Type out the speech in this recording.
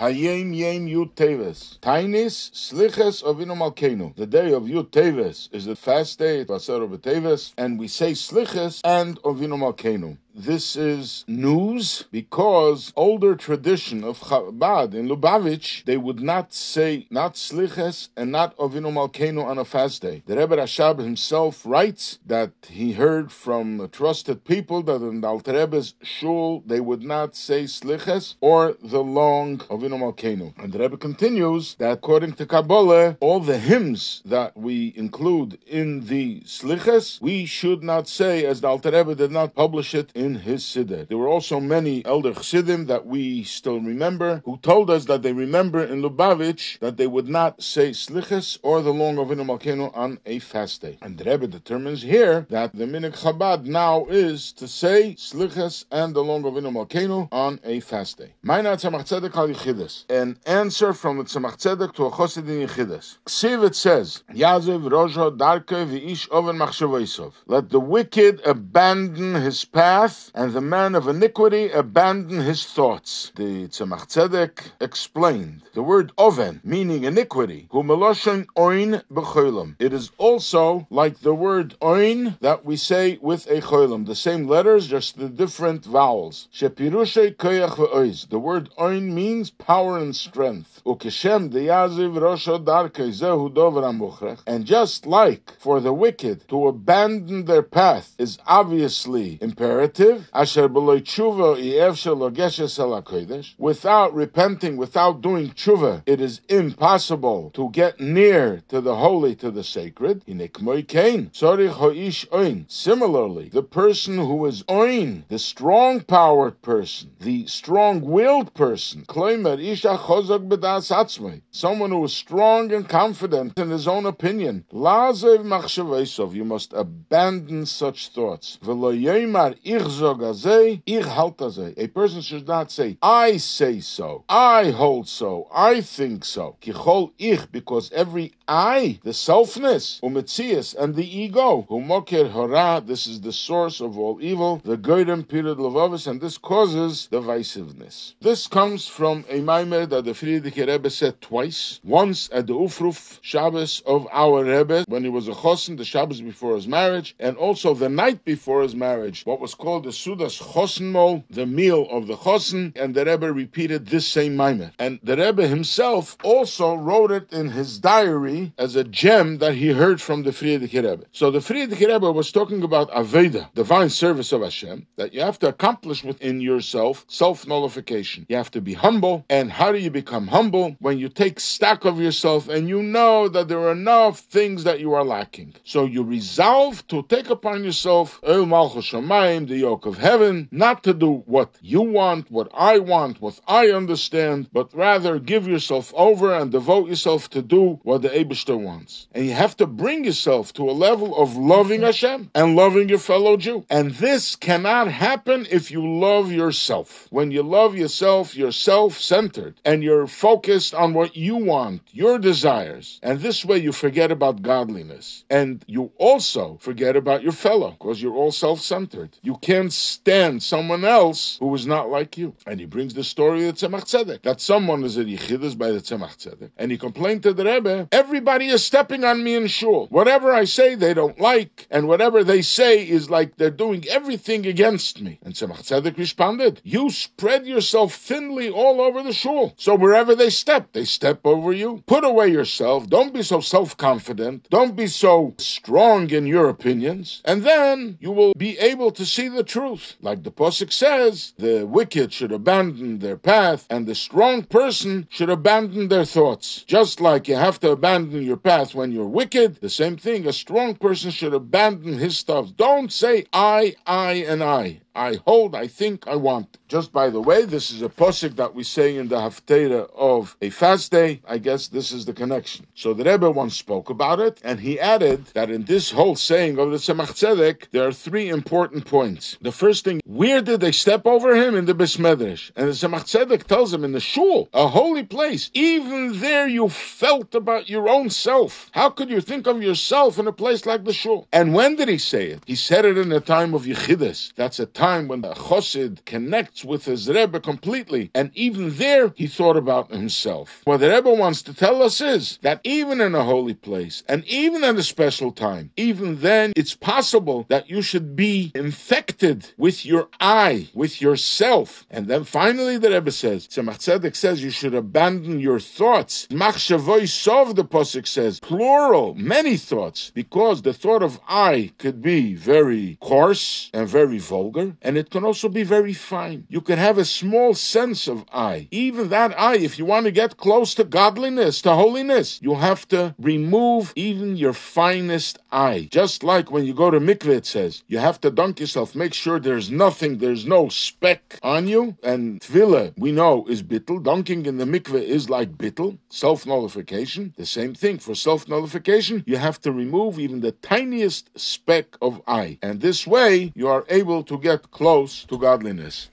Hayom Yom Yud Teves. Tainis Sliches Avinu Malkeinu. The day of Yud Teves is the fast day, of Teves, and we say Sliches and Avinu Malkeinu. This is news because older tradition of Chabad in Lubavitch, they would not say not Sliches and not Avinu Malkeinu on a fast day. The Rebbe Rashab himself writes that he heard from trusted people that in the Alter Rebbe's shul they would not say Sliches or the long Avinu Malkeinu. And the Rebbe continues that according to Kabbalah, all the hymns that we include in the Sliches, we should not say as the Alter Rebbe did not publish it in his Siddur. There were also many elder Chassidim that we still remember who told us that they remember in Lubavitch that they would not say Slichas or the long of Malkeinu on a fast day. And the Rebbe determines here that the Minhag Chabad now is to say Slichas and the long of Malkeinu on a fast day. An answer from the Tzemach Tzedek to a Chosid in Yichidus. Ksiv it says, Yazev Rojo Darke V'ish Oven Machshavosov. Let the wicked abandon his path and the man of iniquity abandon his thoughts. The Tzemach Tzedek explained the word oven, meaning iniquity, hu meloshen oin b'cholim. It is also like the word oin that we say with a cholim, the same letters, just the different vowels. Shepirushe koyach. The word oin means power and strength. Ukeshem deyaziv rosho darke zehu dover And just like for the wicked to abandon their path is obviously imperative, Without repenting, without doing tshuva, it is impossible to get near to the holy, to the sacred. Similarly, the person who is oin, the strong powered person, the strong willed person, someone who is strong and confident in his own opinion, you must abandon such thoughts. A person should not say, I say so, I hold so, I think so. Kichol ich, because every I, the selfness, umetzias, and the ego, humoker hora, this is the source of all evil, the goydem period levavis, and this causes divisiveness. This comes from a maimer that the Frierdiker Rebbe said twice. Once at the Ufruf Shabbos of our Rebbe, when he was a chosin, the Shabbos before his marriage, and also the night before his marriage, what was called the Sudas Chosenmol, the meal of the Chosen, and the Rebbe repeated this same Maimer. And the Rebbe himself also wrote it in his diary as a gem that he heard from the Frierdiker Rebbe. So the Frierdiker Rebbe was talking about Aveda, divine service of Hashem, that you have to accomplish within yourself self-nullification. You have to be humble, and how do you become humble? When you take stock of yourself and you know that there are enough things that you are lacking. So you resolve to take upon yourself El Malchus Shamayim, the yoke of heaven, not to do what you want, what I want, what I understand, but rather give yourself over and devote yourself to do what the Abishter wants. And you have to bring yourself to a level of loving Hashem and loving your fellow Jew. And this cannot happen if you love yourself. When you love yourself, you're self-centered and you're focused on what you want, your desires. And this way you forget about godliness. And you also forget about your fellow because you're all self-centered. You can't stand someone else who is not like you. And he brings the story of the Tzemach Tzedek, that someone is a Yichidus by the Tzemach Tzedek, and he complained to the Rebbe, everybody is stepping on me in shul. Whatever I say, they don't like, and whatever they say is like they're doing everything against me. And Tzemach Tzedek responded, you spread yourself thinly all over the shul. So wherever they step, they step over you. Put away yourself. Don't be so self-confident. Don't be so strong in your opinions. And then you will be able to see the truth. Like the Pasuk says, the wicked should abandon their path and the strong person should abandon their thoughts. Just like you have to abandon your path when you're wicked, the same thing, a strong person should abandon his stuff. Don't say I, I, and I. I hold, I think, I want. Just by the way, this is a posik that we say in the Haftarah of a fast day. I guess this is the connection. So the Rebbe once spoke about it, and he added that in this whole saying of the Tzemach Tzedek, there are three important points. The first thing, where did they step over him? In the Besmedresh. And the Tzemach Tzedek tells him in the shul, a holy place. Even there you felt about your own self. How could you think of yourself in a place like the shul? And when did he say it? He said it in a time of Yechidus. That's a time when the Chosid connects with his Rebbe completely. And even there, he thought about himself. What the Rebbe wants to tell us is that even in a holy place, and even at a special time, even then, it's possible that you should be infected with your I, with yourself. And then finally, the Rebbe says, Tzemach Tzedek says you should abandon your thoughts. Machshavosov, the Pasuk says, plural, many thoughts, because the thought of I could be very coarse and very vulgar, and it can also be very fine. You can have a small sense of I. Even that I, if you want to get close to godliness, to holiness, you have to remove even your finest I. Just like when you go to mikveh, it says, you have to dunk yourself, make sure there's nothing, there's no speck on you, and tefillah, we know, is bittel. Dunking in the mikveh is like bittel, self-nullification. The same thing, for self-nullification, you have to remove even the tiniest speck of eye. And this way, you are able to get close to godliness.